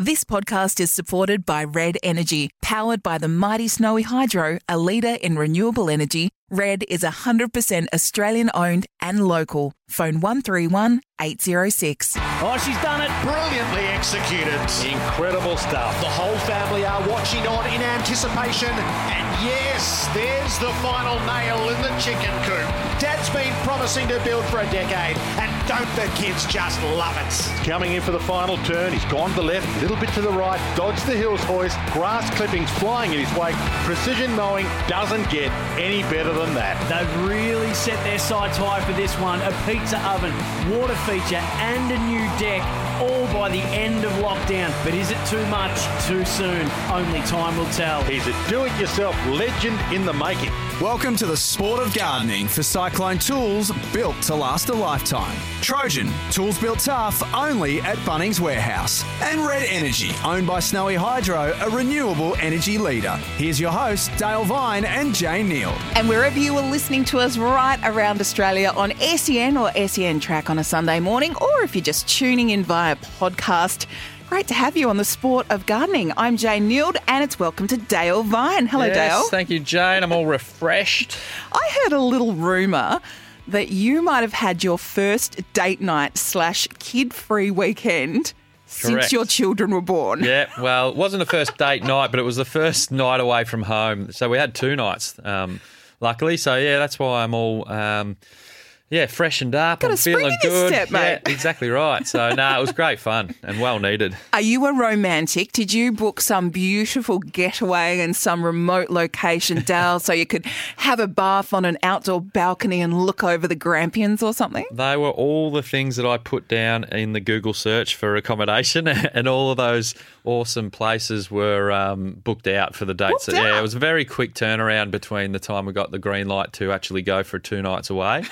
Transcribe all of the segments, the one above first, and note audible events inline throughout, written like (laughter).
This podcast is supported by Red Energy, powered by the mighty Snowy Hydro, a leader in renewable energy. Red is 100% Australian owned and local. Phone 131 806. Oh, she's done it. Brilliantly executed. Incredible stuff. The whole family are watching on in anticipation. And yes, there's the final nail in the chicken coop. Dad's been promising to build for a decade. And don't the kids just love it? Coming in for the final turn. He's gone to the left, a little bit to the right, dodged the hills hoist, grass clippings flying in his wake. Precision mowing doesn't get any better than that. They've really set their sights high for this one. A pizza oven, water feature, and a new deck, all by the end of lockdown. But is it too much, too soon? Only time will tell. He's a do-it-yourself legend in the making. Welcome to the sport of gardening for Cyclone Tools built to last a lifetime. Trojan, tools built tough only at Bunnings Warehouse. And Red Energy, owned by Snowy Hydro, a renewable energy leader. Here's your hosts, Dale Vine and Jane Nield. And wherever you are listening to us right around Australia on SEN or SEN Track on a Sunday morning, or if you're just tuning in via podcast, great to have you on the sport of gardening. I'm Jane Nield, and it's welcome to Dale Vine. Hello, yes, Dale. Thank you, Jane. I'm all refreshed. I heard a little rumour that you might have had your first date night slash kid free weekend since your children were born. Yeah, well, it wasn't the first date night, but it was the first night away from home. So we had two nights, um, luckily. So yeah, that's why I'm all. Um, yeah, freshened up. Got I'm feeling in good. step, mate. Yeah, exactly right. So no, it was great fun and well needed. (laughs) Are you a romantic? Did you book some beautiful getaway in some remote location, (laughs) Dale, so you could have a bath on an outdoor balcony and look over the Grampians or something? They were all the things that I put down in the Google search for accommodation, (laughs) and all of those awesome places were um, booked out for the dates. Booked yeah, out? it was a very quick turnaround between the time we got the green light to actually go for two nights away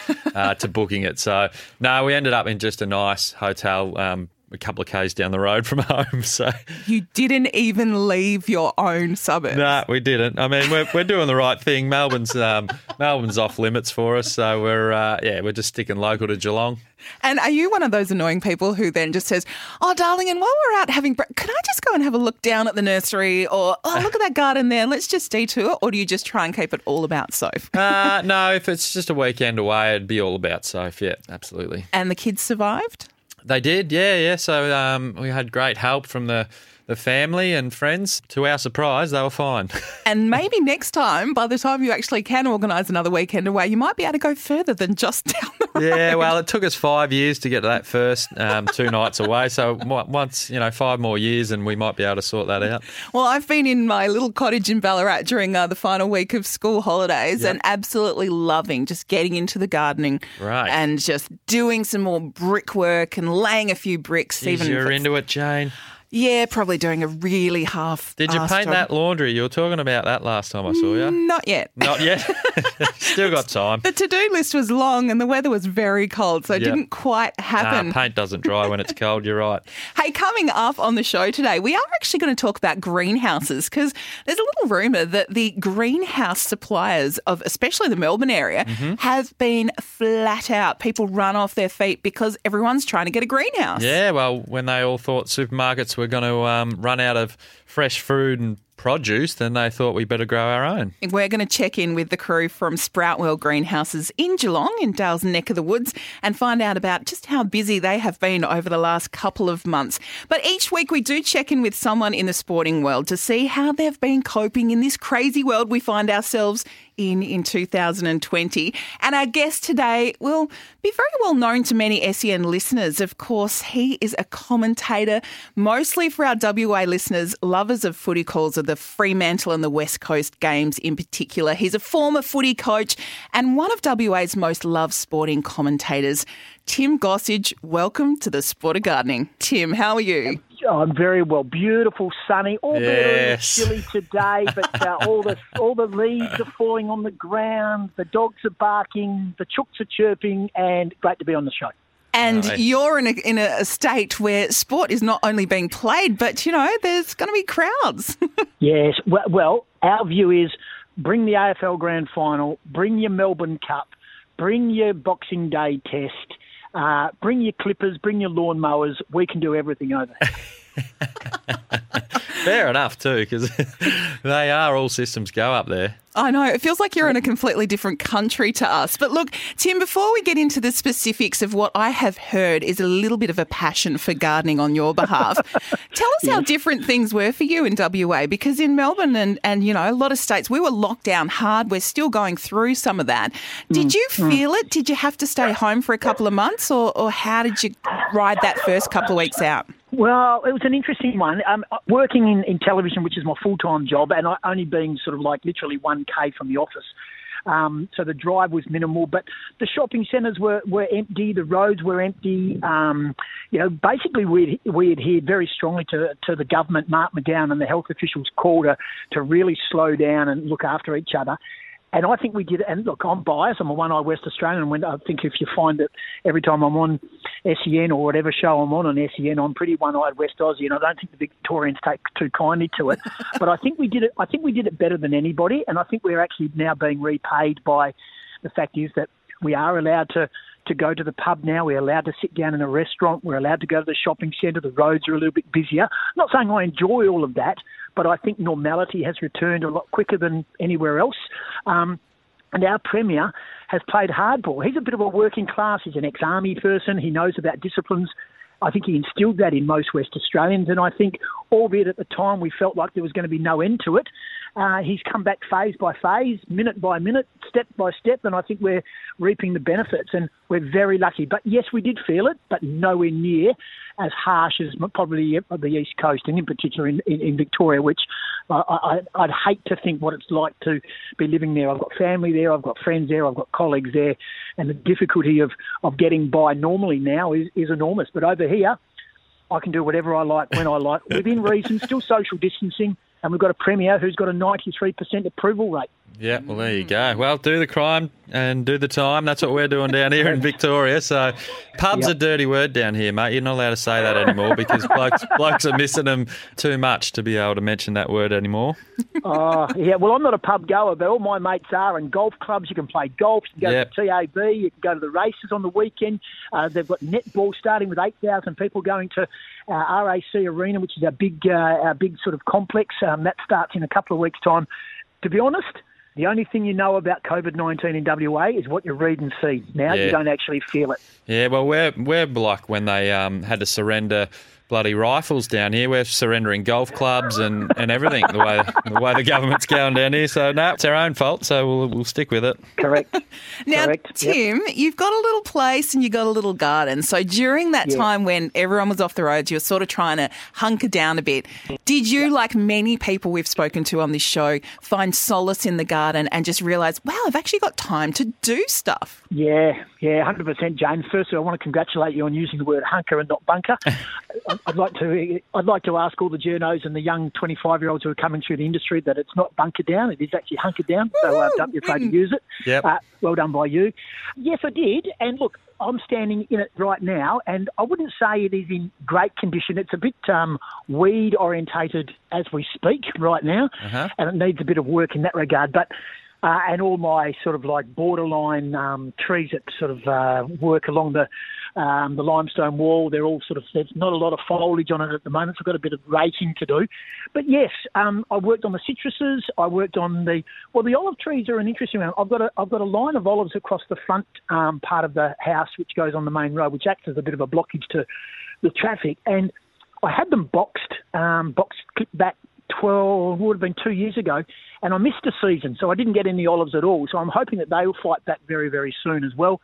uh, to booking it. So no, we ended up in just a nice hotel. Um, a couple of k's down the road from (laughs) home, so You didn't even leave your own suburb. no, we didn't. I mean, we're, we're doing the right thing. Melbourne's um, Melbourne's off limits for us, so we're uh, yeah, we're just sticking local to Geelong. And are you one of those annoying people who then just says, "Oh, darling, and while we're out having, bre- can I just go and have a look down at the nursery, or oh, look at that garden there? Let's just detour." Or do you just try and keep it all about Soph? Uh, no, if it's just a weekend away, it'd be all about Soph. Yeah, absolutely. And the kids survived. They did, yeah, yeah. So um, we had great help from the, the family and friends. To our surprise, they were fine. (laughs) And maybe next time, by the time you actually can organise another weekend away, you might be able to go further than just (laughs) down the road. yeah, well, it took us five years to get to that first um, two (laughs) nights away. So once, you know, five more years and we might be able to sort that out. Well, I've been in my little cottage in Ballarat during uh, the final week of school holidays and absolutely loving just getting into the gardening Right. and just doing some more brickwork and laying a few bricks. Even you're into it, Jane. Yeah, probably doing a really half. Did you paint that laundry? You were talking about that last time I saw you. Not yet. Not yet. (laughs) Still got time. The to-do list was long and the weather was very cold, so it Yeah. didn't quite happen. Nah, paint doesn't dry when it's cold. You're right. (laughs) Hey, coming up on the show today, we are actually going to talk about greenhouses because there's a little rumour that the greenhouse suppliers of especially the Melbourne area Mm-hmm. have been flat out. People run off their feet because everyone's trying to get a greenhouse. Yeah, well, when they all thought supermarkets were going to um, run out of fresh food and produce, then they thought we better grow our own. We're going to check in with the crew from Sproutwell Greenhouses in Geelong, in Dale's neck of the woods, and find out about just how busy they have been over the last couple of months. But each week we do check in with someone in the sporting world to see how they've been coping in this crazy world we find ourselves in in 2020. And our guest today will be very well known to many SEN listeners. Of course, he is a commentator, mostly for our WA listeners, lovers of footy calls of the Fremantle and the West Coast games in particular. He's a former footy coach and one of WA's most loved sporting commentators. Tim Gossage, welcome to the Sport of Gardening. Tim, how are you? Oh, I'm very well. Beautiful, sunny. Albeit Yes. chilly today, but uh, all the (laughs) all the leaves are falling on the ground. The dogs are barking. The chooks are chirping, and great to be on the show. And Right. you're in a, in a state where sport is not only being played, but you know, there's going to be crowds. (laughs) Yes. Well, well, our view is bring the AFL Grand Final, bring your Melbourne Cup, bring your Boxing Day Test, uh, bring your clippers, bring your lawnmowers. We can do everything over there. (laughs) (laughs) Fair enough too, because (laughs) they are all systems go up there. I know. It feels like you're in a completely different country to us. But look, Tim, before we get into the specifics of what I have heard is a little bit of a passion for gardening on your behalf, (laughs) tell us how different things were for you in WA. Because in Melbourne and, and, you know, a lot of states, we were locked down hard. We're still going through some of that. Did you feel it? Did you have to stay home for a couple of months or, or how did you ride that first couple of weeks out? Well, it was an interesting one. Um, working in, in television, which is my full time job, and I, only being sort of like literally 1K from the office. Um, so the drive was minimal, but the shopping centres were, were empty, the roads were empty. Um, you know, basically we we adhered very strongly to to the government, Mark McGowan and the health officials' call to to really slow down and look after each other. And I think we did. It and look, I'm biased. I'm a one-eye West Australian. And when I think if you find that every time I'm on SEN or whatever show I'm on on SEN, I'm pretty one-eyed West Aussie, and I don't think the Victorians take too kindly to it. (laughs) but I think we did it. I think we did it better than anybody, and I think we're actually now being repaid by the fact is that we are allowed to to go to the pub now. We're allowed to sit down in a restaurant. We're allowed to go to the shopping centre. The roads are a little bit busier. I'm not saying I enjoy all of that, but I think normality has returned a lot quicker than anywhere else. Um, and our Premier has played hardball. He's a bit of a working class. He's an ex army person. He knows about disciplines. I think he instilled that in most West Australians. And I think, albeit at the time we felt like there was going to be no end to it, uh, he's come back phase by phase, minute by minute, step by step. And I think we're reaping the benefits. And we're very lucky. But yes, we did feel it, but nowhere near as harsh as probably the East Coast, and in particular in, in, in Victoria, which I, I, would hate to think what it's like to be living there. I've got family there, I've got friends there, I've got colleagues there, and the difficulty of, of getting by normally now is, is enormous. But over here, I can do whatever I like when I like, within reason, still social distancing, and we've got a premier who's got a 93% approval rate. Yeah, well, there you go. Well, do the crime and do the time. That's what we're doing down here in (laughs) Victoria. So, pub's yep. a dirty word down here, mate. You're not allowed to say that anymore because blokes, (laughs) blokes are missing them too much to be able to mention that word anymore. Oh, yeah. Well, I'm not a pub goer, but all my mates are. And golf clubs, you can play golf. You can go yep. to TAB. You can go to the races on the weekend. Uh, they've got netball starting with 8,000 people going to uh, RAC Arena, which is our big, uh, our big sort of complex. Um, that starts in a couple of weeks' time. To be honest, the only thing you know about COVID 19 in WA is what you read and see. Now yeah. you don't actually feel it. Yeah, well, we're, we're like when they um, had to surrender bloody rifles down here. We're surrendering golf clubs and, and everything the way the way the government's going down here. So no, it's our own fault. So we'll we'll stick with it. Correct. (laughs) now, Correct. Tim, yep. you've got a little place and you've got a little garden. So during that time when everyone was off the roads, you were sort of trying to hunker down a bit. Did you, like many people we've spoken to on this show, find solace in the garden and just realise, wow, I've actually got time to do stuff? Yeah, yeah, hundred percent, James. Firstly, I want to congratulate you on using the word hunker and not bunker. (laughs) I'd like to I'd like to ask all the journos and the young 25 year olds who are coming through the industry that it's not bunker down; it is actually hunker down. So uh, don't be afraid to use it. Yep. Uh, well done by you. Yes, I did. And look, I'm standing in it right now, and I wouldn't say it is in great condition. It's a bit um, weed orientated as we speak right now, uh-huh. and it needs a bit of work in that regard. But uh, and all my sort of like borderline um, trees that sort of uh, work along the um, the limestone wall. They're all sort of there's not a lot of foliage on it at the moment, so I've got a bit of raking to do. But yes, um, I worked on the citruses. I worked on the well, the olive trees are an interesting one. I've got a I've got a line of olives across the front um, part of the house, which goes on the main road, which acts as a bit of a blockage to the traffic and. I had them boxed, um, boxed back 12, would have been two years ago, and I missed a season, so I didn't get any olives at all. So I'm hoping that they will fight back very, very soon as well.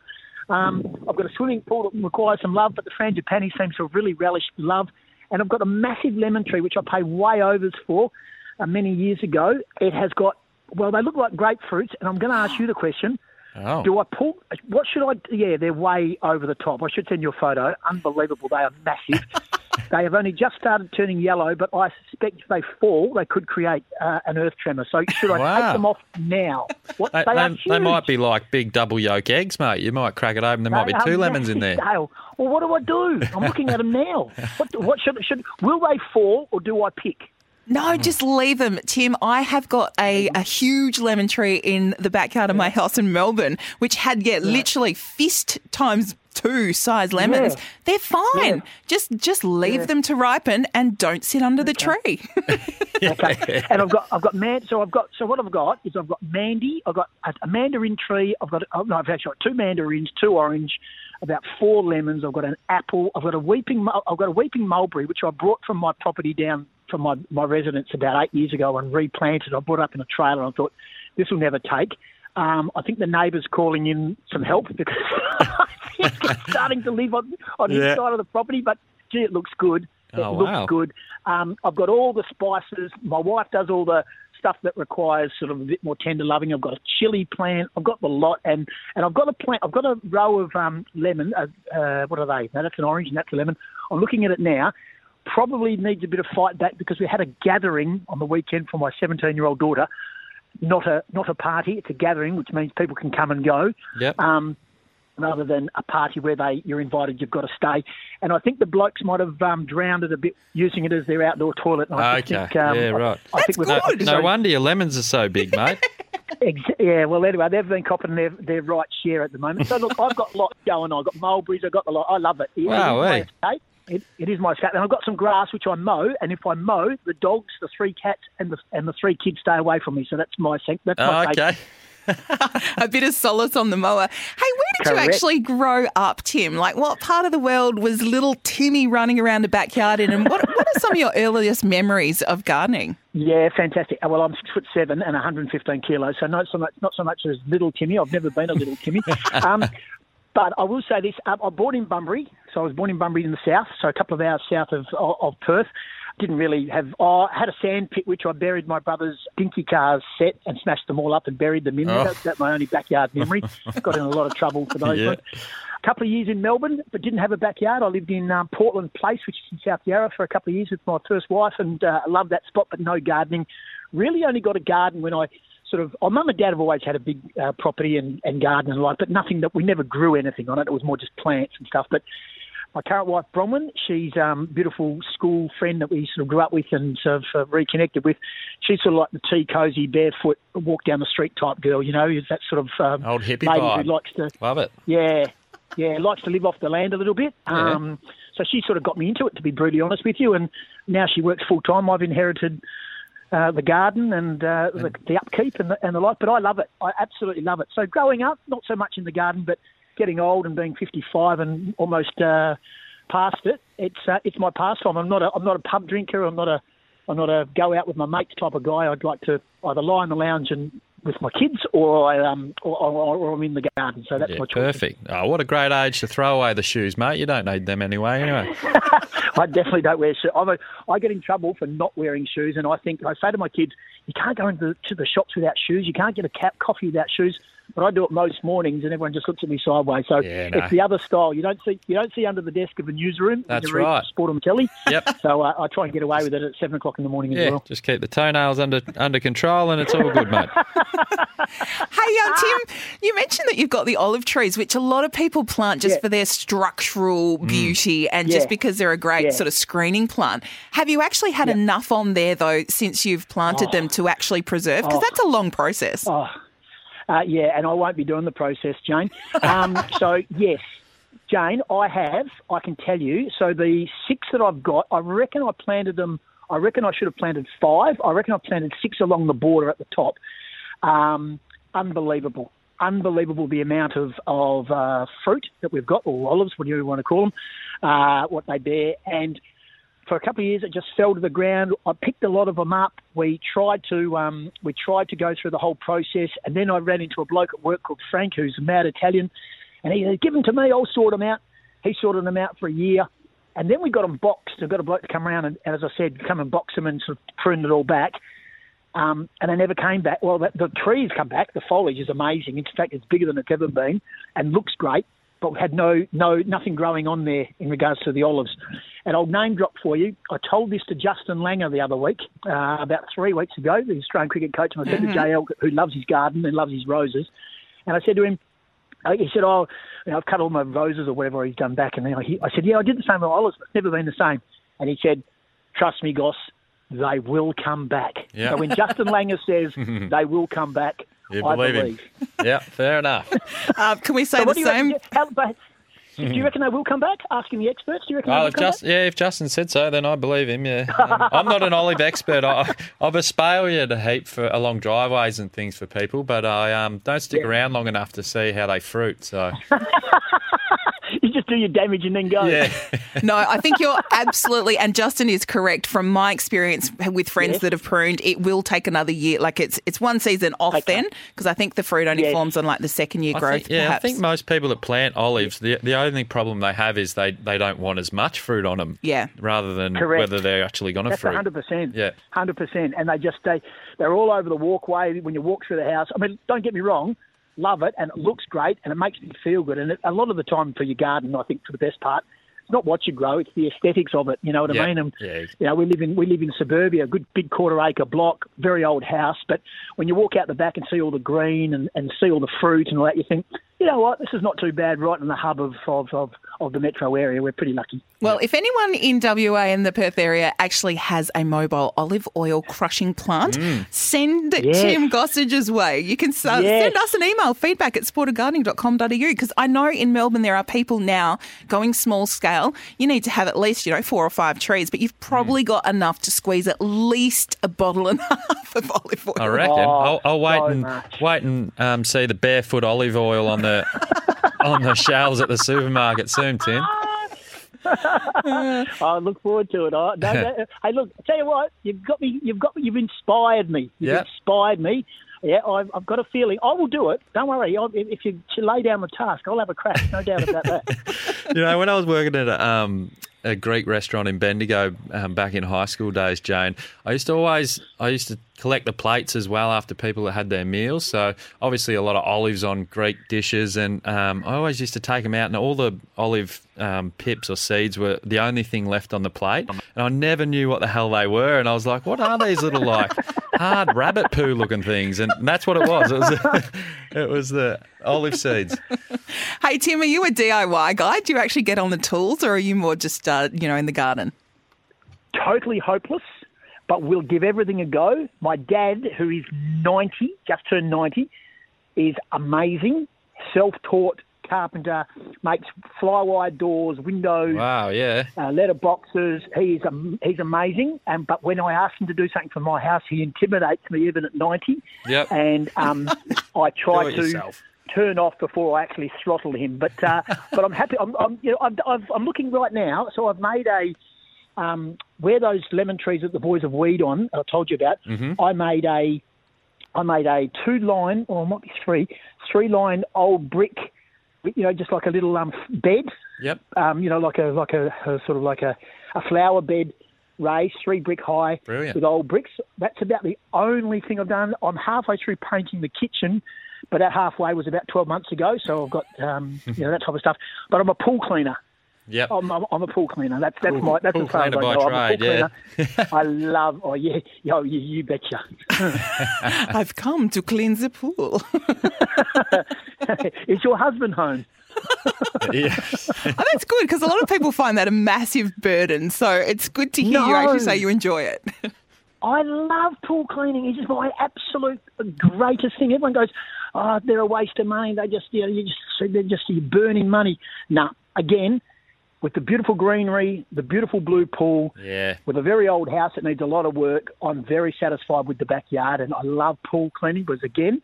Um, I've got a swimming pool that requires some love, but the frangipani seems to have really relished love. And I've got a massive lemon tree, which I paid way overs for uh, many years ago. It has got, well, they look like grapefruits, and I'm going to ask you the question. Oh. Do I pull? What should I? Yeah, they're way over the top. I should send you a photo. Unbelievable. They are massive. (laughs) They have only just started turning yellow, but I suspect if they fall, they could create uh, an earth tremor. So should I wow. take them off now? What, they, they, they, might be like big double yolk eggs, mate. You might crack it open. There might be two lemons in there. Dale. Well, what do I do? I'm looking at them now. (laughs) What, what should, should will they fall or do I pick? No, mm. just leave them. Tim, I have got a, a huge lemon tree in the backyard of my house in Melbourne, which had, yeah, literally fist times two size lemons. Yeah. They're fine. Yeah. Just just leave them to ripen and don't sit under the tree. (laughs) (laughs) Okay. and I've got I've got man. So I've got so what I've got is I've got Mandy. I've got a, a mandarin tree. I've got oh, no, I've actually got two mandarins, two orange, about four lemons. I've got an apple. I've got a weeping. I've got a weeping mulberry, which I brought from my property down from my my residence about eight years ago and replanted. I brought it up in a trailer. and I thought this will never take. Um, I think the neighbour's calling in some help because (laughs) it's (laughs) starting to live on on his Yeah. side of the property. But gee, it looks good. It Oh, looks wow. good. Um, I've got all the spices. My wife does all the stuff that requires sort of a bit more tender loving. I've got a chili plant. I've got the lot, and and I've got a plant. I've got a row of um, lemon. Uh, uh, what are they? No, that's an orange, and that's a lemon. I'm looking at it now. Probably needs a bit of fight back because we had a gathering on the weekend for my 17 year old daughter. Not a not a party. It's a gathering, which means people can come and go Yep. um, rather than a party where they you're invited, you've got to stay. And I think the blokes might have um, drowned it a bit using it as their outdoor toilet. And I Okay. think, um, Yeah, right. I, I think we've no, no wonder your lemons are so big, mate. (laughs) Yeah, well, anyway, they've been copping their, their right share at the moment. So, look, I've got lots going on. I've got mulberries, I've got the lot. I love it. It- Wow, it, is my escape. It, it is my escape. And I've got some grass which I mow, and if I mow, the dogs, the three cats, and the and the three kids stay away from me. So that's my sanct- that's my Oh, okay. (laughs) a bit of solace on the mower. Hey, where did you actually grow up, Tim? Like, what part of the world was little Timmy running around the backyard in? And what, what are some of your earliest memories of gardening? Yeah, fantastic. Well, I'm six foot seven and 115 kilos, so not so much, not so much as little Timmy. I've never been a little Timmy. (laughs) Um, but I will say this: um, I born in Bunbury, so I was born in Bunbury in the south, so a couple of hours south of of, of Perth. Didn't really have. Oh, I had a sand pit which I buried my brother's dinky cars set and smashed them all up and buried them in there. Oh. That's, that's my only backyard memory. (laughs) Got in a lot of trouble for those Yeah. ones. A couple of years in Melbourne, but didn't have a backyard. I lived in um, Portland Place, which is in South Yarra, for a couple of years with my first wife, and uh, loved that spot, but no gardening. Really only got a garden when I sort of. Oh, mum and dad have always had a big uh, property and, and garden and like, but nothing that we never grew anything on it. It was more just plants and stuff. But my current wife Bronwyn, she's um, beautiful school friend that we sort of grew up with and sort of uh, reconnected with. She's sort of like the tea cozy, barefoot, walk down the street type girl. You know, is that sort of um, Old hippie lady vibe. who likes to Love it. yeah, yeah, likes to live off the land a little bit. Um, so she sort of got me into it, to be brutally honest with you. And now she works full time. I've inherited uh, the garden and uh, the, the upkeep and the, and the like. But I love it. I absolutely love it. So growing up, not so much in the garden, but getting old and being 55 and almost uh, past it, it's uh, it's my pastime. I'm not a I'm not a pub drinker. I'm not a I'm not a go out with my mates type of guy. I'd like to either lie in the lounge and with my kids, or I um or, or, or I'm in the garden. So that's Yeah, my choice. perfect. Oh, what a great age to throw away the shoes, mate. You don't need them anyway. Anyway. (laughs) I definitely don't wear shoes. I'm a, I get in trouble for not wearing shoes, and I think I say to my kids, "You can't go into the, to the shops without shoes. You can't get a cap coffee without shoes." But I do it most mornings, and everyone just looks at me sideways. So Yeah, no. it's the other style. You don't see you don't see under the desk of a newsroom. That's you read right. Sport on telly. Yep. So uh, I try and get away with it at seven o'clock in the morning as well. just keep the toenails under under control, and it's all good, mate. (laughs) Hey, um, Tim, you mentioned that you've got the olive trees, which a lot of people plant just Yeah. for their structural beauty and just because they're a great Yeah. sort of screening plant. Have you actually had enough on there, though, since you've planted them to actually preserve? Because that's a long process. Oh, uh, yeah, and I won't be doing the process, Jane. (laughs) Um, so yes, Jane, I have. I can tell you. So the six that I've got, I reckon I planted them. I reckon I should have planted five. I reckon I planted six along the border at the top. Um, unbelievable, unbelievable the amount of of uh, fruit that we've got, or olives, whatever you want to call them, uh, what they bear, and for a couple of years it just fell to the ground. I picked a lot of them up. We tried to um, we tried to go through the whole process, and then I ran into a bloke at work called Frank, who's a mad Italian, and he said, "Give them to me. I'll sort them out." He sorted them out for a year, and then we got them boxed. I got a bloke to come around and, and as I said, come and box them and sort of prune it all back. Um, and they never came back. Well, the, the trees come back. The foliage is amazing. In fact, it's bigger than it's ever been and looks great. But we had no, no, nothing growing on there in regards to the olives. And I'll name drop for you. I told this to Justin Langer the other week, uh, about three weeks ago, the Australian cricket coach, and I said to JL, who loves his garden and loves his roses, and I said to him, uh, he said, "Oh, you know, I've cut all my roses or whatever he's done back." And then I, he, I said, "Yeah, I did the same with olives, but it's never been the same." And he said, "Trust me, Goss, they will come back. Yeah. So when Justin Langer says (laughs) they will come back, You I believe believe. him. yeah, fair enough. (laughs) Uh, can we say So the what you same? reckon? How, but, do you (laughs) reckon they will come back? Asking the experts, do you reckon Oh, if just, back? yeah, if Justin said so, then I believe him. Yeah, Um, I'm not an olive expert. I, I've espaliered a heap for along driveways and things for people, but I um, don't stick around long enough to see how they fruit. So (laughs) just do your damage and then go. yeah, No, I think you're absolutely, and Justin is correct. From my experience with friends Yes. that have pruned, it will take another year. Like it's it's one season off Okay. then, because I think the fruit only Yes. forms on like the second year I growth. think, yeah, perhaps. I think most people that plant olives, the the only problem they have is they, they don't want as much fruit on them. Yeah. rather than Correct. whether they're actually going to That's fruit. hundred percent. Yeah. hundred percent. And they just they they're all over the walkway when you walk through the house. I mean, don't get me wrong, love it, and it looks great, and it makes me feel good. And it, a lot of the time for your garden, I think for the best part, it's not what you grow; it's the aesthetics of it. You know what Yeah. I mean? And, Yeah. You know, we live in we live in suburbia, a good big quarter acre block, very old house. But when you walk out the back and see all the green and, and see all the fruit and all that, you think, you know what, this is not too bad. Right in the hub of of, of, of the metro area, we're pretty lucky. Well, if anyone in WA and the Perth area actually has a mobile olive oil crushing plant, send it Yes. Tim Gossage's way. You can uh, Yes. send us an email, feedback at sportofgardening.com.au, because I know in Melbourne there are people now going small scale. You need to have at least, you know, four or five trees, but you've probably got enough to squeeze at least a bottle and a (laughs) half of olive oil. I reckon. Oh, I'll, I'll wait so and much. wait and um, see the barefoot olive oil on the on the shelves at the supermarket soon, Tim. (laughs) I look forward to it. I, no, no, (laughs) hey, look, tell you what, you've got me. You've got me. You've inspired me. You've Yeah. inspired me. Yeah, I've, I've got a feeling. I will do it. Don't worry. I'll, if you lay down the task, I'll have a crack. No doubt about that. (laughs) You know, when I was working at a, um, a Greek restaurant in Bendigo um, back in high school days, Jane, I used to always I used to collect the plates as well after people that had their meals. So obviously a lot of olives on Greek dishes, and um, I always used to take them out, and all the olive um, pips or seeds were the only thing left on the plate, and I never knew what the hell they were, and I was like, what are these little like (laughs) hard rabbit poo looking things? And that's what it was. It was (laughs) it was the olive seeds. (laughs) Hey, Tim, are you a DIY guy? Do you actually get on the tools or are you more just, uh, you know, in the garden? totally hopeless, but we'll give everything a go. My dad, who is 90, just turned 90, is amazing. Self-taught carpenter, makes fly-wide doors, windows. Wow, yeah. uh, letter boxes. He's um, he's amazing. And but when I ask him to do something for my house, he intimidates me even at ninety. Yep. And um, (laughs) I try to yourself. turn off before I actually throttle him. But uh, (laughs) but I'm happy. I'm, I'm you know I've, I'm looking right now. So I've made a. Um, where those lemon trees that the boys have weed on, I told you about. I made a, I made a two line, or it might be three, three line old brick, you know, just like a little um bed Yep. um, you know, like a like a, a sort of like a, a flower bed raised, three brick high, Brilliant. with old bricks. That's about the only thing I've done. I'm halfway through painting the kitchen, but that halfway was about 12 months ago. So I've got um, (laughs) you know that type of stuff. But I'm a pool cleaner. Yep. I'm, I'm, I'm a pool cleaner. That's that's Pool- my that's pool as far as I cleaner by go. I'm a pool trade, cleaner. (laughs) I love. Oh yeah, yo, you, you betcha. (laughs) (laughs) I've come to clean the pool. Is your husband home? yes. Oh, that's good because a lot of people find that a massive burden. So it's good to hear you actually say you enjoy it. I love pool cleaning. It's my absolute greatest thing. Everyone goes, "Oh, they're a waste of money. They just, you know, you just they're just you're burning money." Nah, again, with the beautiful greenery, the beautiful blue pool, Yeah. with a very old house that needs a lot of work, I'm very satisfied with the backyard, and I love pool cleaning. Because again,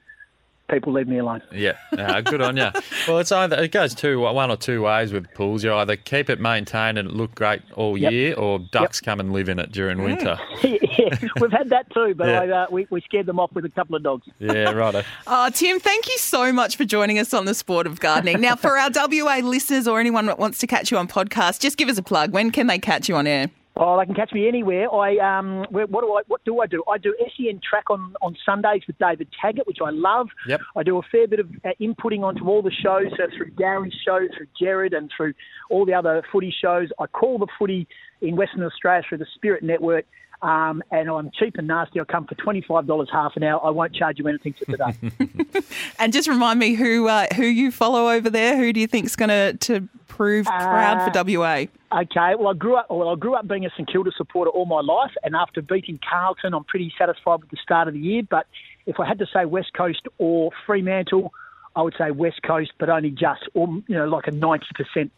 people leave me alone. Yeah, no, good on you. (laughs) Well, it's either it goes two one or two ways with pools. You either keep it maintained and it look great all Yep. year, or ducks come and live in it during winter. (laughs) yeah, we've had that too, but Yeah. I, uh, we, we scared them off with a couple of dogs. Yeah, right. (laughs) Oh, Tim, thank you so much for joining us on the sport of gardening. Now, for our WA listeners or anyone that wants to catch you on podcast, just give us a plug. When can they catch you on air? Oh, they can catch me anywhere. I um, where- what do I what do I do? I do SEN track on, on Sundays with David Taggart, which I love. Yep. I do a fair bit of uh, inputting onto all the shows, so through Gary's show, through Jared, and through all the other footy shows. I call the footy in Western Australia through the Spirit Network. Um, and I'm cheap and nasty. I come for twenty five dollars half an hour. I won't charge you anything for today. (laughs) (laughs) And just remind me who uh, who you follow over there. Who do you think's going to to prove proud for WA? Okay, well, I grew up. Well, I grew up being a St Kilda supporter all my life, and after beating Carlton, I'm pretty satisfied with the start of the year. But if I had to say West Coast or Fremantle, I would say West Coast, but only just, or you know, like a ninety percent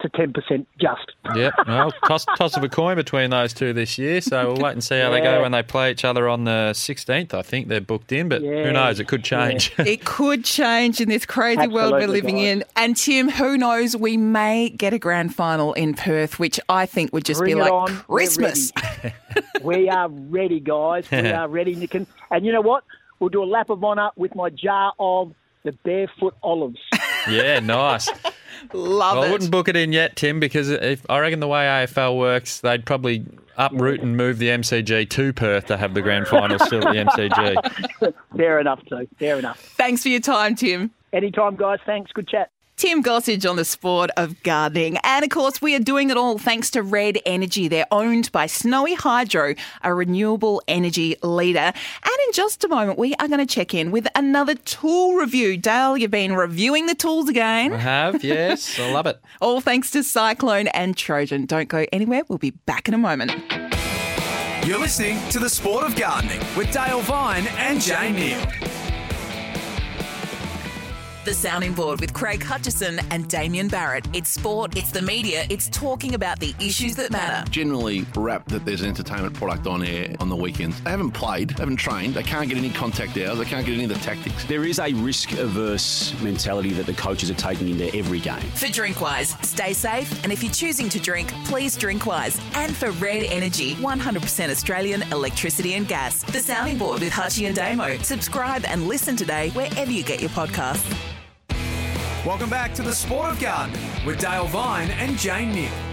to ten percent just. Yep. Well, toss, toss of a coin between those two this year. So we'll wait and see how they go when they play each other on the 16th. I think they're booked in, but Yeah. who knows? It could change. (laughs) It could change in this crazy world we're living guys. in. And Tim, who knows? We may get a grand final in Perth, which I think would just Bring be like on. Christmas. (laughs) we are ready, guys. We are ready, Nick. And, and you know what? We'll do a lap of honour with my jar of the barefoot olives. (laughs) yeah, nice. Love Well, I wouldn't book it in yet, Tim, because if I reckon the way AFL works, they'd probably uproot and move the MCG to Perth to have the grand final still at the MCG. (laughs) Fair enough, too. Fair enough. Thanks for your time, Tim. Anytime, guys. Thanks. Good chat. Tim Gossage on the sport of gardening. And of course, we are doing it all thanks to Red Energy. They're owned by Snowy Hydro, a renewable energy leader. And in just a moment, we are going to check in with another tool review. Dale, you've been reviewing the tools again. I have, yes. I (laughs) love it. All thanks to Cyclone and Trojan. Don't go anywhere. We'll be back in a moment. You're listening to The Sport of Gardening with Dale Vine and Jane Nield. The Sounding Board with Craig Hutchison and Damien Barrett. It's sport, it's the media, it's talking about the issues that matter. generally rap that there's an entertainment product on air on the weekends. They haven't played, they haven't trained, they can't get any contact hours, they can't get any of the tactics. There is a risk averse mentality that the coaches are taking into every game. For Drinkwise, stay safe, and if you're choosing to drink, please drink wise. And for Red Energy, 100% Australian electricity and gas. The Sounding Board with Hutchie and Damo. Subscribe and listen today wherever you get your podcasts. Welcome back to The Sport of Gardening with Dale Vine and Jane Nield.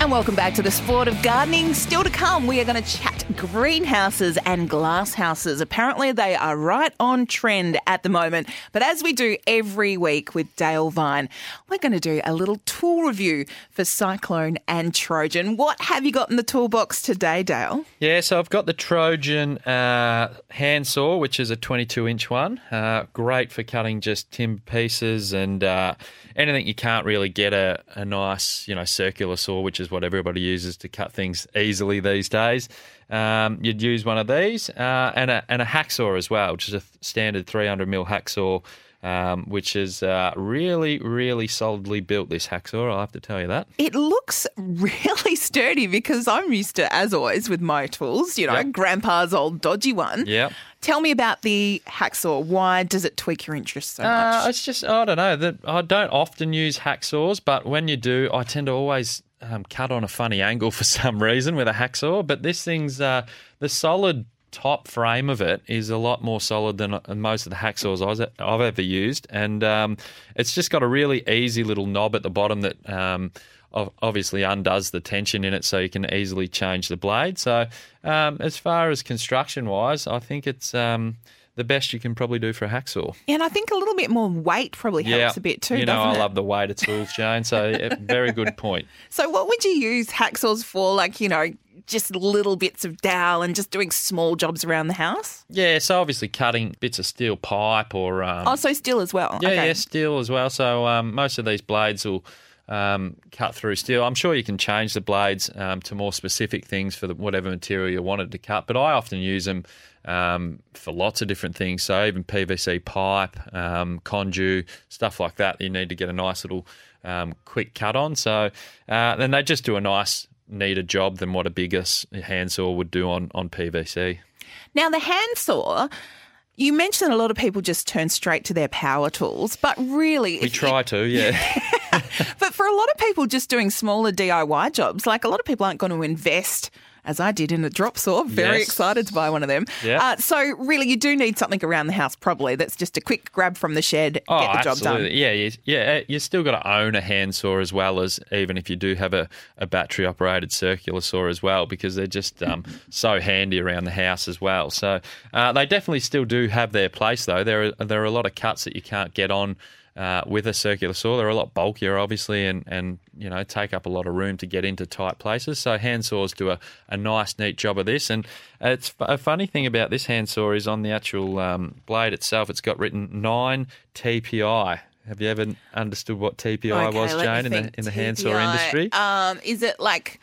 And welcome back to the sport of gardening. Still to come, we are going to chat greenhouses and glasshouses. Apparently, they are right on trend at the moment. But as we do every week with Dale Vine, we're going to do a little tool review for Cyclone and Trojan. What have you got in the toolbox today, Dale? Yeah, so I've got the Trojan uh, handsaw, which is a 22 inch one. Uh, great for cutting just timber pieces and uh, anything you can't really get a, a nice, you know, circular saw, which is what everybody uses to cut things easily these days. Um, you'd use one of these uh, and, a, and a hacksaw as well, which is a standard 300 mil hacksaw. Um, which is uh, really, really solidly built. This hacksaw, I'll have to tell you that. It looks (laughs) really sturdy because I'm used to, as always, with my tools, you know, Yep. grandpa's old dodgy one. Yep. Tell me about the hacksaw. Why does it tweak your interest so Uh, much? it's just I don't know that I don't often use hacksaws, but when you do, I tend to always um, cut on a funny angle for (laughs) some reason with a hacksaw. But this thing's uh, the solid top frame of it is a lot more solid than uh, most of the hacksaws I've ever used, and um, it's just got a really easy little knob at the bottom that. Um, Obviously, undoes the tension in it, so you can easily change the blade. So, um, as far as construction wise, I think it's um, the best you can probably do for a hacksaw. and I think a little bit more weight probably helps a bit too, You know, I it? love the weight of tools, Jane. So, yeah, (laughs) very good point. So, what would you use hacksaws for? Like, you know, just little bits of dowel and just doing small jobs around the house? Yeah, so obviously cutting bits of steel pipe or um, so still as well. yeah, okay. yeah, steel as well. So um, most of these blades will um, cut through steel. I'm sure you can change the blades um, to more specific things for the, whatever material you wanted to cut, but I often use them um, for lots of different things. So even PVC pipe, um, condu, stuff like that. You need to get a nice little um, quick cut on. So uh, then they just do a nice, neater job than what a bigger handsaw would do on on PVC. Now, the handsaw. You mentioned a lot of people just turn straight to their power tools, but really, We try to, yeah. (laughs) But for a lot of people just doing smaller DIY jobs, like a lot of people aren't going to invest. As I did in a drop saw, very Yes. excited to buy one of them. Yeah. Uh, so really, you do need something around the house, probably. That's just a quick grab from the shed, Oh, get the job absolutely. done. Yeah, you, yeah. You still got to own a handsaw as well as even if you do have a, a battery operated circular saw as well, because they're just um, so handy around the house as well. So uh, they definitely still do have their place though. There are there are a lot of cuts that you can't get on. Uh, with a circular saw, they're a lot bulkier, obviously, and, and you know take up a lot of room to get into tight places. So hand saws do a, a nice, neat job of this. And it's a funny thing about this hand saw is on the actual um, blade itself, it's got written nine TPI. Have you ever understood what TPI Okay, was, Jane, in the in the handsaw industry? Um, is it like,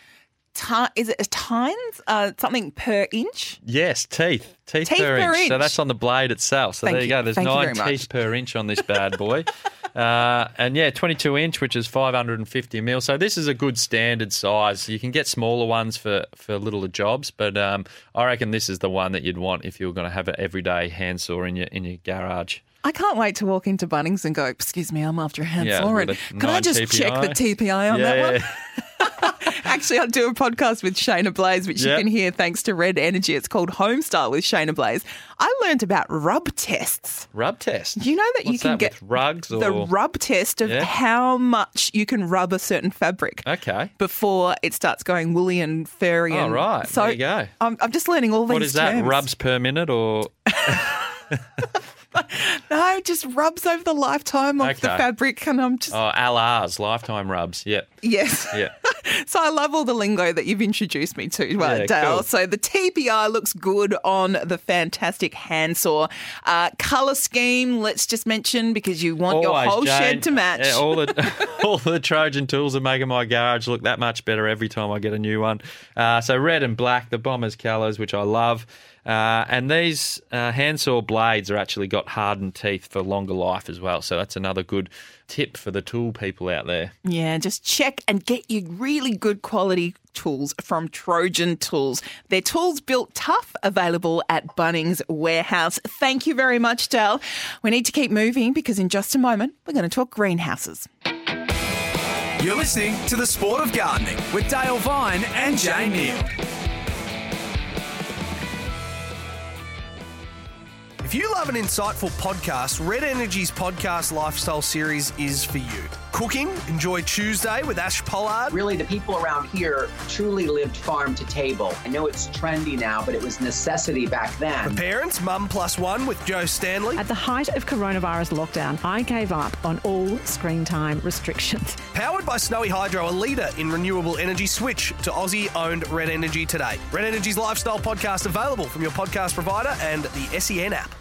is it a tines? Uh, something per inch? Yes, teeth. Teeth, Teeth per, per inch. So that's on the blade itself. So Thank there you you. go. There's Thank nine teeth per inch on this bad boy. (laughs) uh, and yeah, 22 inch, which is 550 mil. So this is a good standard size. You can get smaller ones for, for littler jobs, but um, I reckon this is the one that you'd want if you were going to have an everyday handsaw in your in your garage. I can't wait to walk into Bunnings and go, excuse me, I'm after a handsaw. Yeah, and Can I just check the TPI on yeah, that one? yeah. (laughs) (laughs) Actually, I do a podcast with Shayna Blaze, which Yeah. you can hear thanks to Red Energy. It's called Homestyle with Shayna Blaze. I learned about rub tests. Rub test. Do you know that you can that, get rugs or the rub test of Yeah. how much you can rub a certain fabric Okay. before it starts going woolly and furry? And right. So There you go. I'm, I'm just learning all these things. What is that? terms. Rubs per minute or (laughs) (laughs) (laughs) No, just rubs over the lifetime of the fabric, and I'm just oh, LRs, lifetime rubs? Yep. yes. Yeah. (laughs) So I love all the lingo that you've introduced me to, uh, Yeah, Dale. cool. So the TPI looks good on the fantastic handsaw. Uh, color scheme, let's just mention because you want your whole Jane. shed to match. Yeah, all the (laughs) all the Trojan tools are making my garage look that much better every time I get a new one. Uh, so red and black, the bombers colours, which I love. Uh, and these uh, handsaw blades are actually got hardened teeth for longer life as well. So that's another good tip for the tool people out there. Yeah, just check and get you really good quality tools from Trojan Tools. Their tools built tough, available at Bunnings Warehouse. Thank you very much, Dale. We need to keep moving because in just a moment we're going to talk greenhouses. You're listening to The Sport of Gardening with Dale Vine and Jane Nield. If you love an insightful podcast, Red Energy's podcast lifestyle series is for you. Cooking, enjoy Tuesday with Ash Pollard. Really, the people around here truly lived farm to table. I know it's trendy now, but it was necessity back then. The parents, Mum Plus One with Jo Stanley. At the height of coronavirus lockdown, I gave up on all screen time restrictions. (laughs) Powered by Snowy Hydro, a leader in renewable energy. Switch to Aussie owned Red Energy today. Red Energy's lifestyle podcast available from your podcast provider and the SEN app.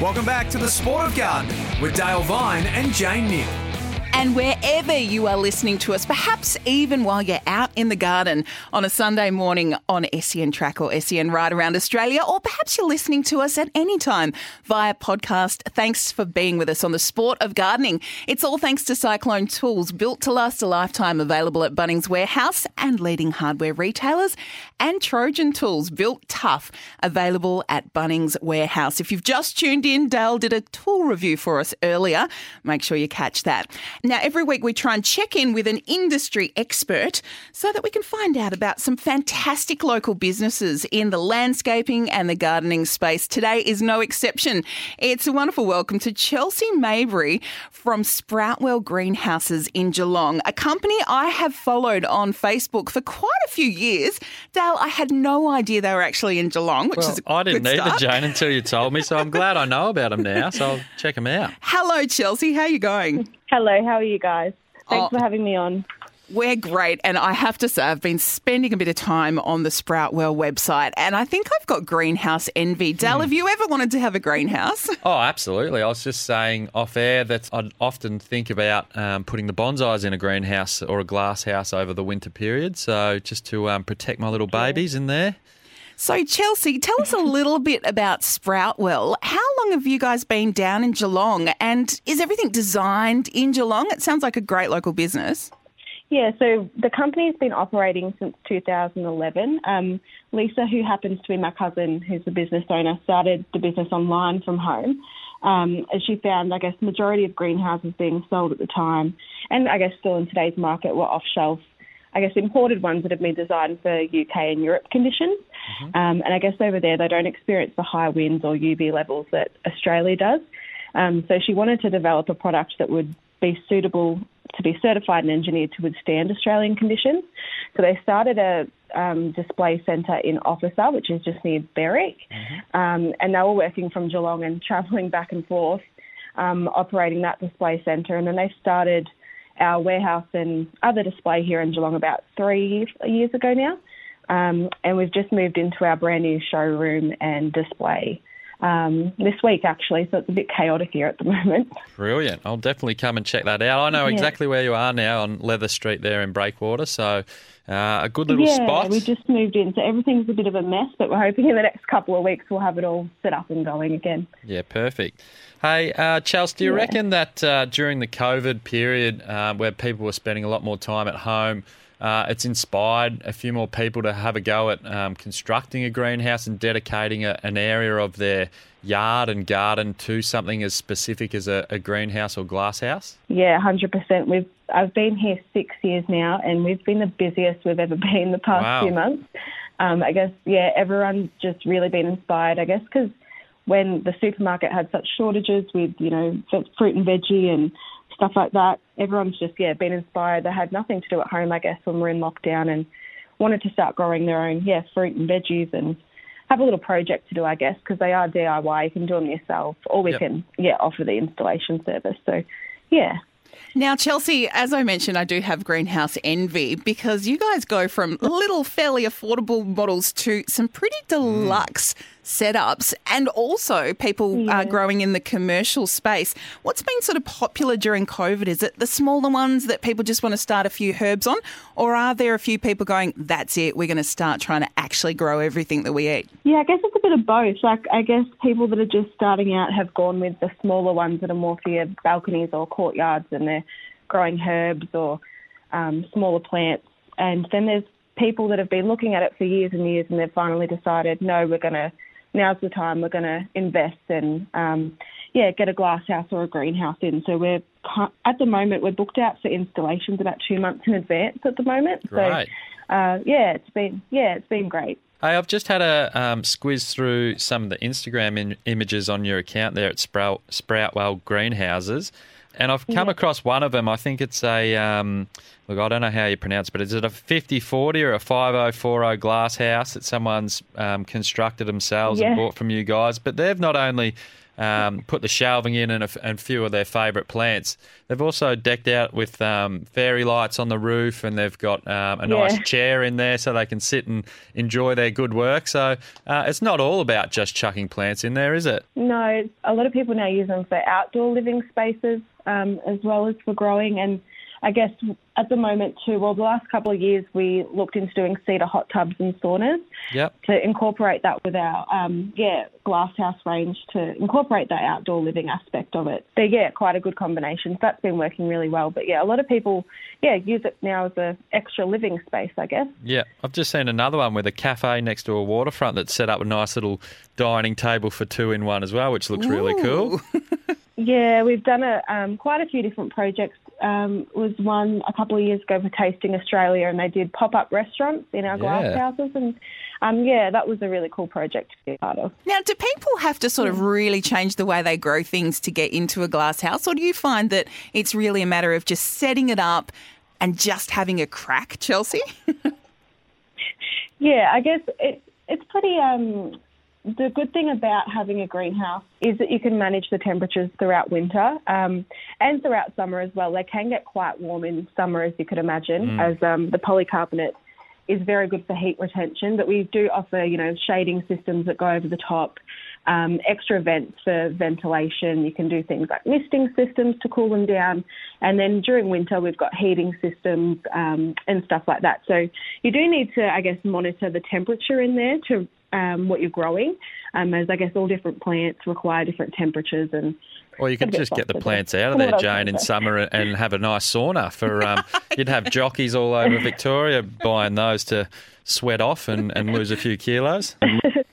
Welcome back to The Sport of Gardening with Dale Vine and Jane Nield. And wherever you are listening to us, perhaps even while you're out in the garden on a Sunday morning on SEN Track or SEN Right Around Australia, or perhaps you're listening to us at any time via podcast, thanks for being with us on the sport of gardening. It's all thanks to Cyclone Tools, built to last a lifetime, available at Bunnings Warehouse and leading hardware retailers, and Trojan Tools, built tough, available at Bunnings Warehouse. If you've just tuned in, Dale did a tool review for us earlier. Make sure you catch that. Now, every week we try and check in with an industry expert so that we can find out about some fantastic local businesses in the landscaping and the gardening space. Today is no exception. It's a wonderful welcome to Chelsea Maybury from Sproutwell Greenhouses in Geelong, a company I have followed on Facebook for quite a few years. Dale, I had no idea they were actually in Geelong, which Well, is a I didn't either. Jane, until you told me. So I'm glad I know about them now. So I'll check them out. (laughs) Hello, Chelsea. How are you going? Hello, how are you guys? Thanks Oh. for having me on. We're great. And I have to say, I've been spending a bit of time on the Sprout Sproutwell website, and I think I've got greenhouse envy. Dal, Hmm. have you ever wanted to have a greenhouse? (laughs) Oh, absolutely. I was just saying off air that I'd often think about um, putting the bonsais in a greenhouse or a glass house over the winter period. So just to um, protect my little babies in there. So, Chelsea, tell us a (laughs) little bit about Sproutwell. How long have you guys been down in Geelong? And is everything designed in Geelong? It sounds like a great local business. Yeah, so the company's been operating since 2011. Um, Lisa, who happens to be my cousin, who's the business owner, started the business online from home. Um, as she found, I guess, majority of greenhouses being sold at the time, and I guess still in today's market, were off shelf. I guess imported ones that have been designed for UK and Europe conditions. Um, and I guess over there they don't experience the high winds or UV levels that Australia does. Um, so she wanted to develop a product that would be suitable to be certified and engineered to withstand Australian conditions. So they started a um, display centre in Officer, which is just near Berwick, um, and they were working from Geelong and (laughs) travelling back and forth, um, operating that display centre. And then they started our warehouse and other display here in Geelong about three years ago now. Um, and we've just moved into our brand new showroom and display um, this week actually, so it's a bit chaotic here at the (laughs) moment. Brilliant. I'll definitely come and check that out. I know Yeah. exactly where you are now on Leather Street there in Breakwater, so uh, a good little yeah, spot. we just moved in, so everything's a bit of a mess, but we're hoping in the next couple of weeks we'll have it all set up and going again. Yeah, perfect. Hey, uh, Chelsea, do you Yeah. reckon that uh, during the COVID period uh, where people were spending a lot more time at home, uh, it's inspired a few more people to have a go at um, constructing a greenhouse and dedicating a, an area of their yard and garden to something as specific as a, a greenhouse or glasshouse. Yeah, hundred percent. We've I've been here six years now, and we've been the busiest we've ever (laughs) been the past Wow. few months. Um, I guess yeah, everyone's just really been inspired. I guess because when the supermarket had such shortages with you know fruit and veggie and stuff like that, everyone's just yeah been inspired. They had nothing to do at home, I guess, when we're in lockdown, and wanted to start growing their own yeah fruit and veggies and have a little project to do, I guess, because they are DIY. You can do them yourself, or we Yep. can yeah offer the installation service. So yeah. Now, Chelsea, as I mentioned, I do have greenhouse envy because you guys go from little, fairly affordable models to some pretty mm. deluxe setups and also people uh, growing in the commercial space. What's been sort of popular during COVID? Is it the smaller ones that people just want to start a few herbs on? Or are there a few people going, that's it, we're going to start trying to actually grow everything that we eat? Yeah, I guess it's a bit of both. Like, I guess people that are just starting out have gone with the smaller ones that are more for your balconies or courtyards and they're growing herbs or um, smaller plants. And then there's people that have been looking at it for years and years and they've finally decided, no, we're going to, now's the time, we're going to invest and, um, yeah, get a glasshouse or a greenhouse in. So we're, at the moment, we're booked out for installations about two months in advance at the moment. So, uh, yeah, it's been, yeah, it's been great. Hey, I've just had a um, squiz through some of the Instagram in- images on your account there at Sprout Sproutwell Greenhouses, and I've come Yeah. across one of them. I think it's a um, look. I don't know how you pronounce, it, but is it a 5040 or a 5040 glass house that someone's um, constructed themselves Yeah. and bought from you guys? But they've not only um, put the shelving in and a, and a few of their favourite plants. They've also decked out with um, fairy lights on the roof, and they've got um, a nice Yeah. chair in there so they can sit and enjoy their good work. So uh, it's not all about just chucking plants in there, is it? No, a lot of people now use them for outdoor living spaces um, as well as for growing. And I guess at the moment too, well, the last couple of years we looked into doing cedar hot tubs and saunas Yep. to incorporate that with our um, yeah glasshouse range to incorporate that outdoor living aspect of it. They're yeah quite a good combination. So that's been working really well. But yeah, a lot of people yeah use it now as a extra living space, I guess. Yeah, I've just seen another one with a cafe next to a waterfront that's set up a nice little dining table for two in one as well, which looks really cool. (laughs) Yeah, we've done a um, quite a few different projects. Um, was one a couple of years ago for Tasting Australia, and they did pop up restaurants in our glass Yeah. houses, and um, yeah, that was a really cool project to be part of. Now, do people have to sort of really change the way they grow things to get into a glass house, or do you find that it's really a matter of just setting it up and just having a crack, Chelsea? (laughs) Yeah, I guess it, it's pretty. Um, the good thing about having a greenhouse is that you can manage the temperatures throughout winter um, and throughout summer as well. They can get quite warm in summer, as you could imagine, Mm. as um, the polycarbonate is very good for heat retention. But we do offer, you know, shading systems that go over the top, um, extra vents for ventilation. You can do things like misting systems to cool them down, and then during winter we've got heating systems um, and stuff like that. So you do need to, I guess, monitor the temperature in there to um, what you're growing, um, as I guess all different plants require different temperatures and. Or you could just get the plants out of there, Jane, in summer and- and have a nice sauna for. Um, (laughs) you'd have jockeys all over Victoria buying those to sweat off and, and lose a few kilos. (laughs)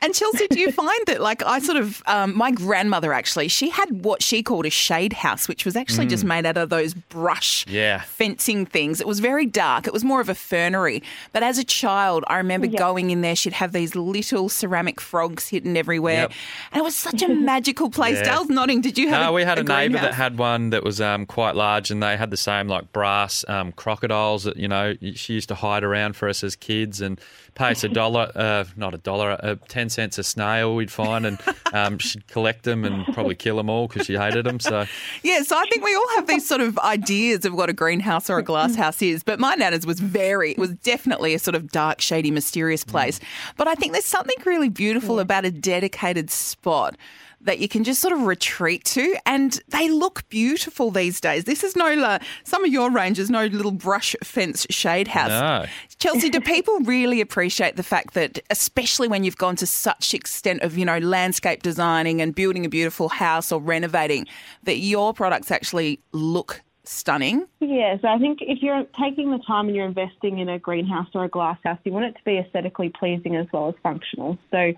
And Chelsea, do you find that, like, I sort of, um, my grandmother actually, she had what she called a shade house, which was actually just Mm. made out of those brush Yeah. fencing things. It was very dark. It was more of a fernery. But as a child, I remember going in there. She'd have these little ceramic frogs hidden everywhere, Yep. and it was such a (laughs) magical place. Yeah. Dale's nodding. Did you have? No, a, we had a, neighbour that had one that was um, quite large, and they had the same like brass um, crocodiles that you know she used to hide around for us as kids and pay us a dollar, uh, not a dollar, uh, ten ten cents a snail we'd find, and um, she'd collect them and probably kill them all because she hated them. So Yeah, so I think we all have these sort of ideas of what a greenhouse or a glass house is. But my nana's was very, was definitely a sort of dark, shady, mysterious place. But I think there's something really beautiful about a dedicated spot that you can just sort of retreat to, and they look beautiful these days. This is no uh, some of your ranges, no little brush fence shade house. No. Chelsea, do people really appreciate the fact that, especially when you've gone to such extent of, you know, landscape designing and building a beautiful house or renovating, that your products actually look stunning? Yeah, so I think if you're taking the time and you're investing in a greenhouse or a glass house, you want it to be aesthetically pleasing as well as functional. So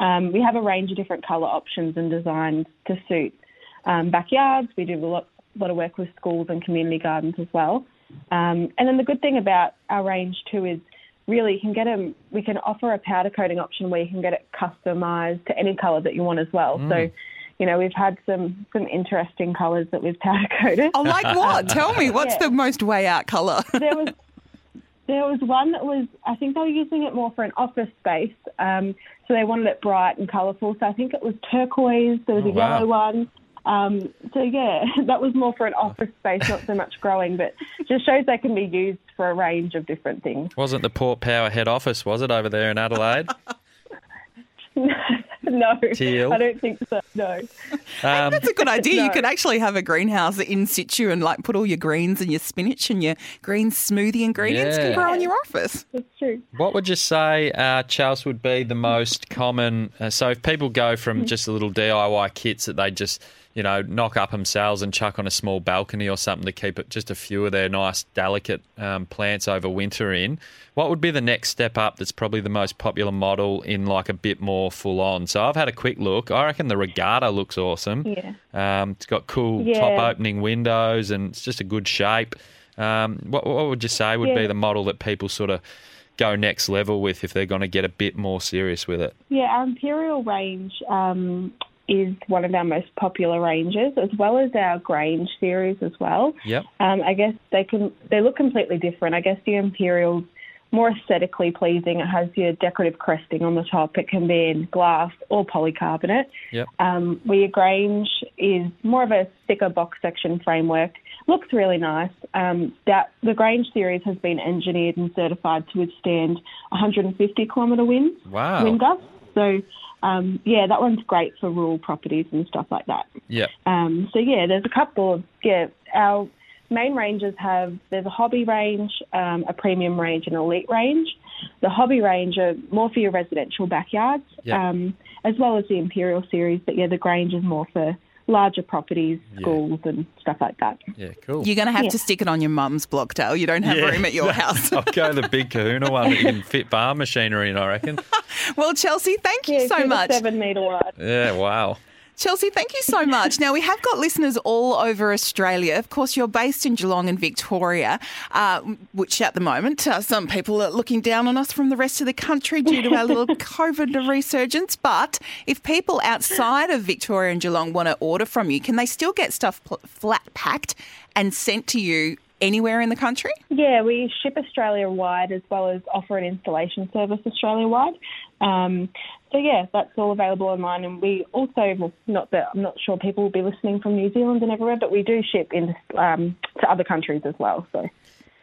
um, we have a range of different colour options and designs to suit um, backyards. We do a lot, lot of work with schools and community gardens as well. Um, and then the good thing about our range too is really you can get them. We can offer a powder coating option where you can get it customised to any colour that you want as well. Mm. So. You know, we've had some some interesting colours that we've (laughs) powder coated. Oh, like what? Tell me, what's Yeah. the most way out colour? there was (laughs) there was one that was I think they were using it more for an office space, um, so they wanted it bright and colourful. So I think it was turquoise. There was Oh, a wow. yellow one. Um, so yeah, (laughs) that was more for an office space, not so much growing, but just shows they can be used for a range of different things. wasn't the Port Power head office, was it over there in Adelaide? (laughs) (laughs) no, Teal. I don't think so. No. Um, That's a good (laughs) idea. You could actually have a greenhouse in situ and like put all your greens and your spinach and your green smoothie ingredients Yeah. can grow in your office. That's true. What would you say, uh, Charles, would be the most common? Uh, so, if people go from just a little DIY kits that they just, you know, knock up themselves and chuck on a small balcony or something to keep it just a few of their nice, delicate um, plants over winter in, what would be the next step up that's probably the most popular model in like a bit more full on? So, I've had a quick look. I reckon the Regatta looks awesome. Yeah. Um, it's got cool Yeah. top opening windows and it's just a good shape. Um, what, what would you say would be the model that people sort of go next level with if they're going to get a bit more serious with it? Yeah, our Imperial range um, is one of our most popular ranges, as well as our Grange series as well. Yep. Um, I guess they can they look completely different. I guess the Imperial's more aesthetically pleasing. It has your decorative cresting on the top. It can be in glass or polycarbonate. Yep. Um, where your Grange is more of a thicker box section framework. Looks really nice. Um, that the Grange series has been engineered and certified to withstand 150 kilometre winds Wow. wind gusts. So, um, yeah, that one's great for rural properties and stuff like that. Yeah. Um, so, yeah, there's a couple of, yeah, our main ranges have, there's a hobby range, um, a premium range, and an elite range. The hobby range are more for your residential backyards, Yep. um, as well as the Imperial series, but yeah, the Grange is more for larger properties, Yeah. schools, and stuff like that. Yeah, cool. You're going to have Yeah. to stick it on your mum's block, Dale. You don't have Yeah. room at your (laughs) house. I'll go the big (laughs) kahuna one that you can fit farm machinery in, I reckon. (laughs) well, Chelsea, thank you Yeah, so do the much. Seven metre wide. Yeah, wow. Chelsea, thank you so much. Now, we have got listeners all over Australia. Of course, you're based in Geelong and Victoria, uh, which at the moment, uh, some people are looking down on us from the rest of the country due to our little (laughs) COVID resurgence. But if people outside of Victoria and Geelong want to order from you, can they still get stuff pl- flat packed and sent to you anywhere in the country? Yeah, we ship Australia wide as well as offer an installation service Australia wide. Um, so yeah, that's all available online, and we also, well, not that I'm not sure people will be listening from New Zealand and everywhere, but we do ship into um, to other countries as well. So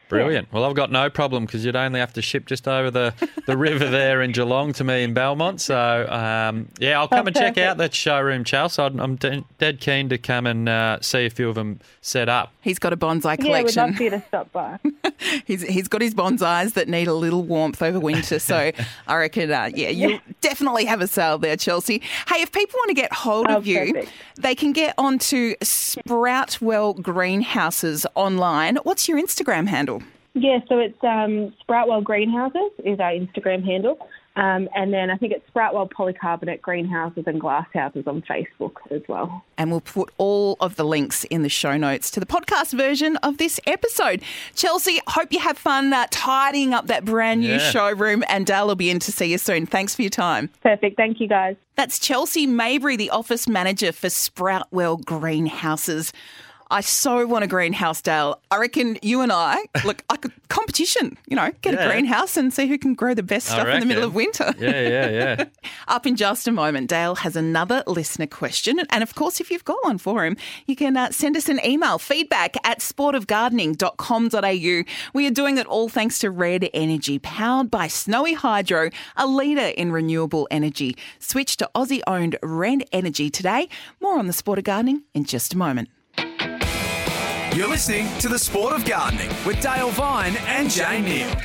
Brilliant. Well, I've got no problem because you'd only have to ship just over the, the (laughs) river there in Geelong to me in Belmont. So, um, yeah, I'll come Oh, and check out perfect. that showroom, Charles. I'm, I'm de- dead keen to come and uh, see a few of them set up. He's got a bonsai collection. yeah, we'd collection. love for you to stop by. (laughs) He's, he's got his bonsais that need a little warmth over winter. So (laughs) I reckon, uh, yeah, you'll definitely have a sale there, Chelsea. Hey, if people want to get hold Oh, of you, perfect. they can get onto Sproutwell Greenhouses online. What's your Instagram handle? Yeah, so it's um, Sproutwell Greenhouses is our Instagram handle. Um, and then I think it's Sproutwell Polycarbonate Greenhouses and Glasshouses on Facebook as well. And we'll put all of the links in the show notes to the podcast version of this episode. Chelsea, hope you have fun uh, tidying up that brand new Yeah. showroom, and Dale will be in to see you soon. Thanks for your time. Perfect. Thank you, guys. That's Chelsea Maybury, the office manager for Sproutwell Greenhouses. I so want a greenhouse, Dale. I reckon you and I, look, I could competition, you know, get Yeah. a greenhouse and see who can grow the best stuff in the middle of winter. Yeah, yeah, yeah. (laughs) Up in just a moment, Dale has another listener question. And of course, if you've got one for him, you can uh, send us an email feedback at sportofgardening.com.au. We are doing it all thanks to Red Energy, powered by Snowy Hydro, a leader in renewable energy. Switch to Aussie owned Red Energy today. More on the Sport of Gardening in just a moment. You're listening to The Sport of Gardening with Dale Vine and Jane Nield.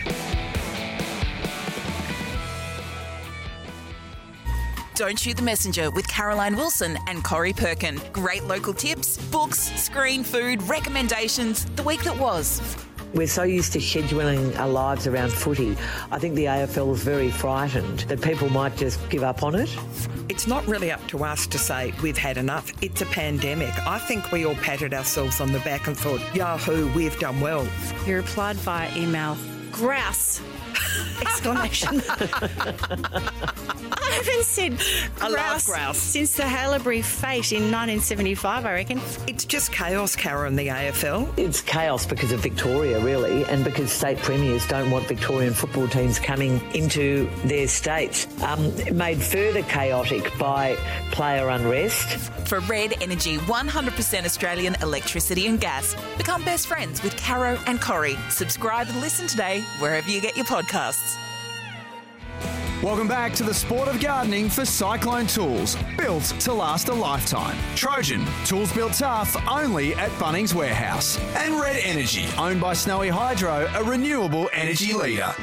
Don't Shoot the Messenger with Caroline Wilson and Corey Perkin. Great local tips, books, screen food, recommendations, the week that was. We're so used to scheduling our lives around footy. I think the AFL is very frightened that people might just give up on it. It's not really up to us to say we've had enough. It's a pandemic. I think we all patted ourselves on the back and thought, Yahoo, we've done well. He replied via email, grouse! (laughs) Exclamation. (laughs) I haven't said I love grouse, grouse. since the Haileybury fate in 1975, I reckon. It's just chaos, Caro, in the AFL. It's chaos because of Victoria, really, and because state premiers don't want Victorian football teams coming into their states. Um, made further chaotic by player unrest. For Red Energy 100% Australian electricity and gas. Become best friends with Caro and Corey. Subscribe and listen today wherever you get your podcasts. Welcome back to the sport of gardening for Cyclone Tools, built to last a lifetime. Trojan, tools built tough, only at Bunnings Warehouse. And Red Energy, owned by Snowy Hydro, a renewable energy leader.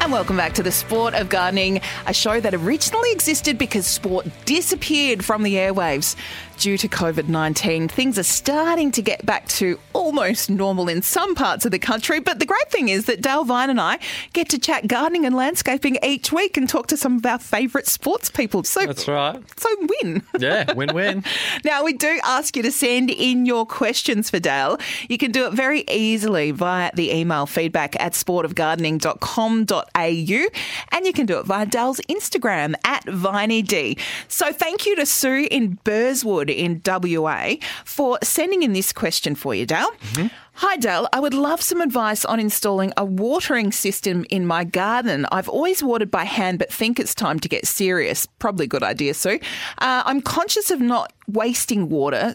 And welcome back to the Sport of Gardening, a show that originally existed because sport disappeared from the airwaves due to COVID 19. Things are starting to get back to almost normal in some parts of the country. But the great thing is that Dale Vine and I get to chat gardening and landscaping each week and talk to some of our favourite sports people. So That's right. So win. Yeah, win win. (laughs) Now, we do ask you to send in your questions for Dale. You can do it very easily via the email feedback at sportofgardening.com.au and you can do it via Dale's Instagram at VineyD. So thank you to Sue in Burswood in WA for sending in this question for you, Dale. Hi, Dale. I would love some advice on installing a watering system in my garden. I've always watered by hand, but think it's time to get serious. Probably a good idea, Sue. Uh, I'm conscious of not wasting water.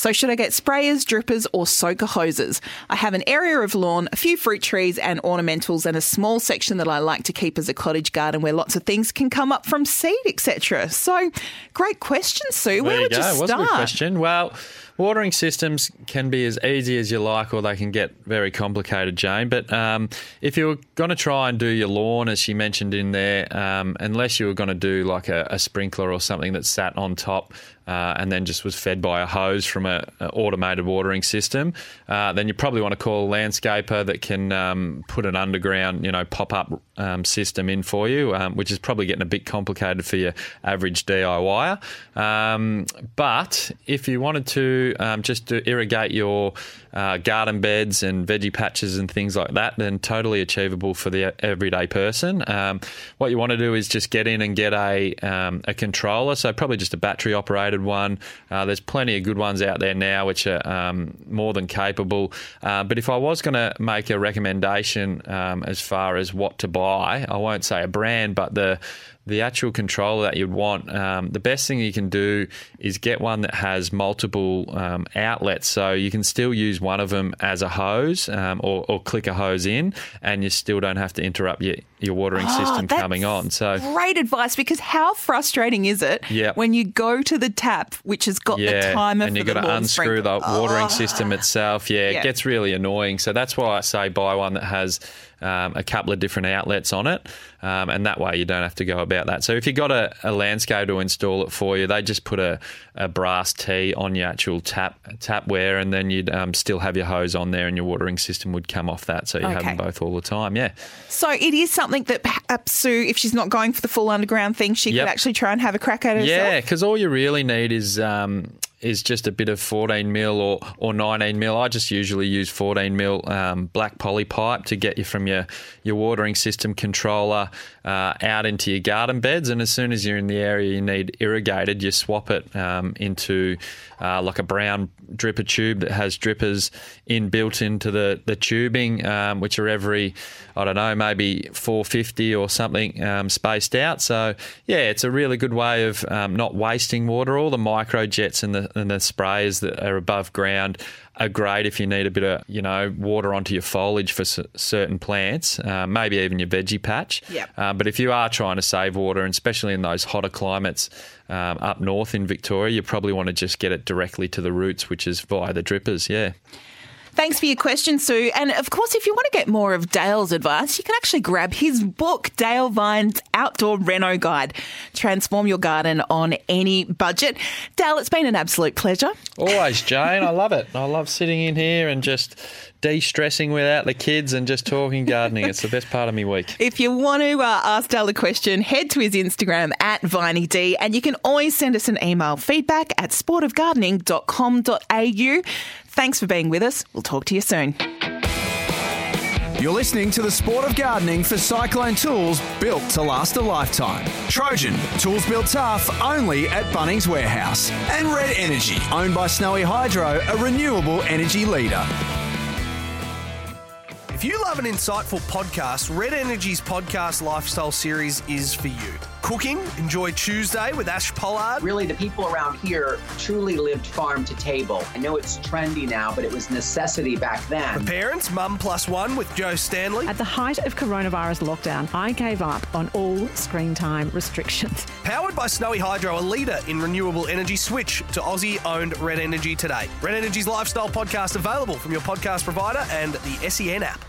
So, should I get sprayers, drippers, or soaker hoses? I have an area of lawn, a few fruit trees and ornamentals, and a small section that I like to keep as a cottage garden where lots of things can come up from seed, etc. So, great question, Sue. Where there would you you go. start? Was a good question. Well, watering systems can be as easy as you like, or they can get very complicated, Jane. But um, if you were going to try and do your lawn, as she mentioned in there, um, unless you were going to do like a, a sprinkler or something that sat on top. Uh, and then just was fed by a hose from a, a automated watering system. Uh, then you probably want to call a landscaper that can um, put an underground, you know, pop up um, system in for you, um, which is probably getting a bit complicated for your average DIYer. Um, but if you wanted to um, just to irrigate your uh, garden beds and veggie patches and things like that, then totally achievable for the everyday person. Um, what you want to do is just get in and get a, um, a controller, so probably just a battery operated one. Uh, there's plenty of good ones out there now which are um, more than capable. Uh, but if I was going to make a recommendation um, as far as what to buy, I won't say a brand, but the the actual controller that you'd want, um, the best thing you can do is get one that has multiple um, outlets. So you can still use one of them as a hose um, or, or click a hose in, and you still don't have to interrupt your, your watering Oh, system coming on. So Great advice because how frustrating is it Yep. when you go to the tap, which has got the timer and you've got to unscrew sprinkler? the watering Oh. system itself. Yeah, Yeah. it gets really annoying. So that's why I say buy one that has um, a couple of different outlets on it, um, and that way you don't have to go about that. So if you've got a, a landscape to install it for you, they just put a, a brass tee on your actual tap tapware, and then you'd um, still have your hose on there, and your watering system would come off that. So you have Okay. them both all the time. Yeah. So it is something that perhaps Sue, if she's not going for the full underground thing, she Yep. could actually try and have a crack at it Yeah, because all you really need is um, is just a bit of 14 mil or, or 19 mil. I just usually use 14 mil um, black poly pipe to get you from your, your watering system controller uh, out into your garden beds. And as soon as you're in the area you need irrigated, you swap it um, into uh, like a brown dripper tube that has drippers in built into the, the tubing, um, which are every, I don't know, maybe 450 or something um, spaced out. So, yeah, it's a really good way of um, not wasting water. All the micro jets and the, and the sprayers that are above ground are great if you need a bit of you know water onto your foliage for c- certain plants, uh, maybe even your veggie patch. Yep. Uh, but if you are trying to save water, and especially in those hotter climates um, up north in Victoria, you probably want to just get it directly to the roots, which is via the drippers. Yeah. Thanks for your question, Sue. And of course, if you want to get more of Dale's advice, you can actually grab his book, Dale Vine's Outdoor Reno Guide. Transform your garden on any budget. Dale, it's been an absolute pleasure. Always, Jane. I love it. I love sitting in here and just de-stressing without the kids and just talking gardening. It's the best part of my week. (laughs) If you want to uh, ask Dale a question, head to his Instagram at VineyD and you can always send us an email feedback at sportofgardening.com.au. Thanks for being with us. We'll talk to you soon. You're listening to the sport of gardening for Cyclone Tools built to last a lifetime. Trojan, tools built tough only at Bunnings Warehouse. And Red Energy, owned by Snowy Hydro, a renewable energy leader. If you love an insightful podcast, Red Energy's podcast lifestyle series is for you. Cooking, enjoy Tuesday with Ash Pollard. Really, the people around here truly lived farm to table. I know it's trendy now, but it was necessity back For then. parents, Mum Plus One with Jo Stanley. At the height of coronavirus lockdown, I gave up on all screen time restrictions. (laughs) Powered by Snowy Hydro, a leader in renewable energy, switch to Aussie owned Red Energy today. Red Energy's lifestyle podcast available from your podcast provider and the SEN app.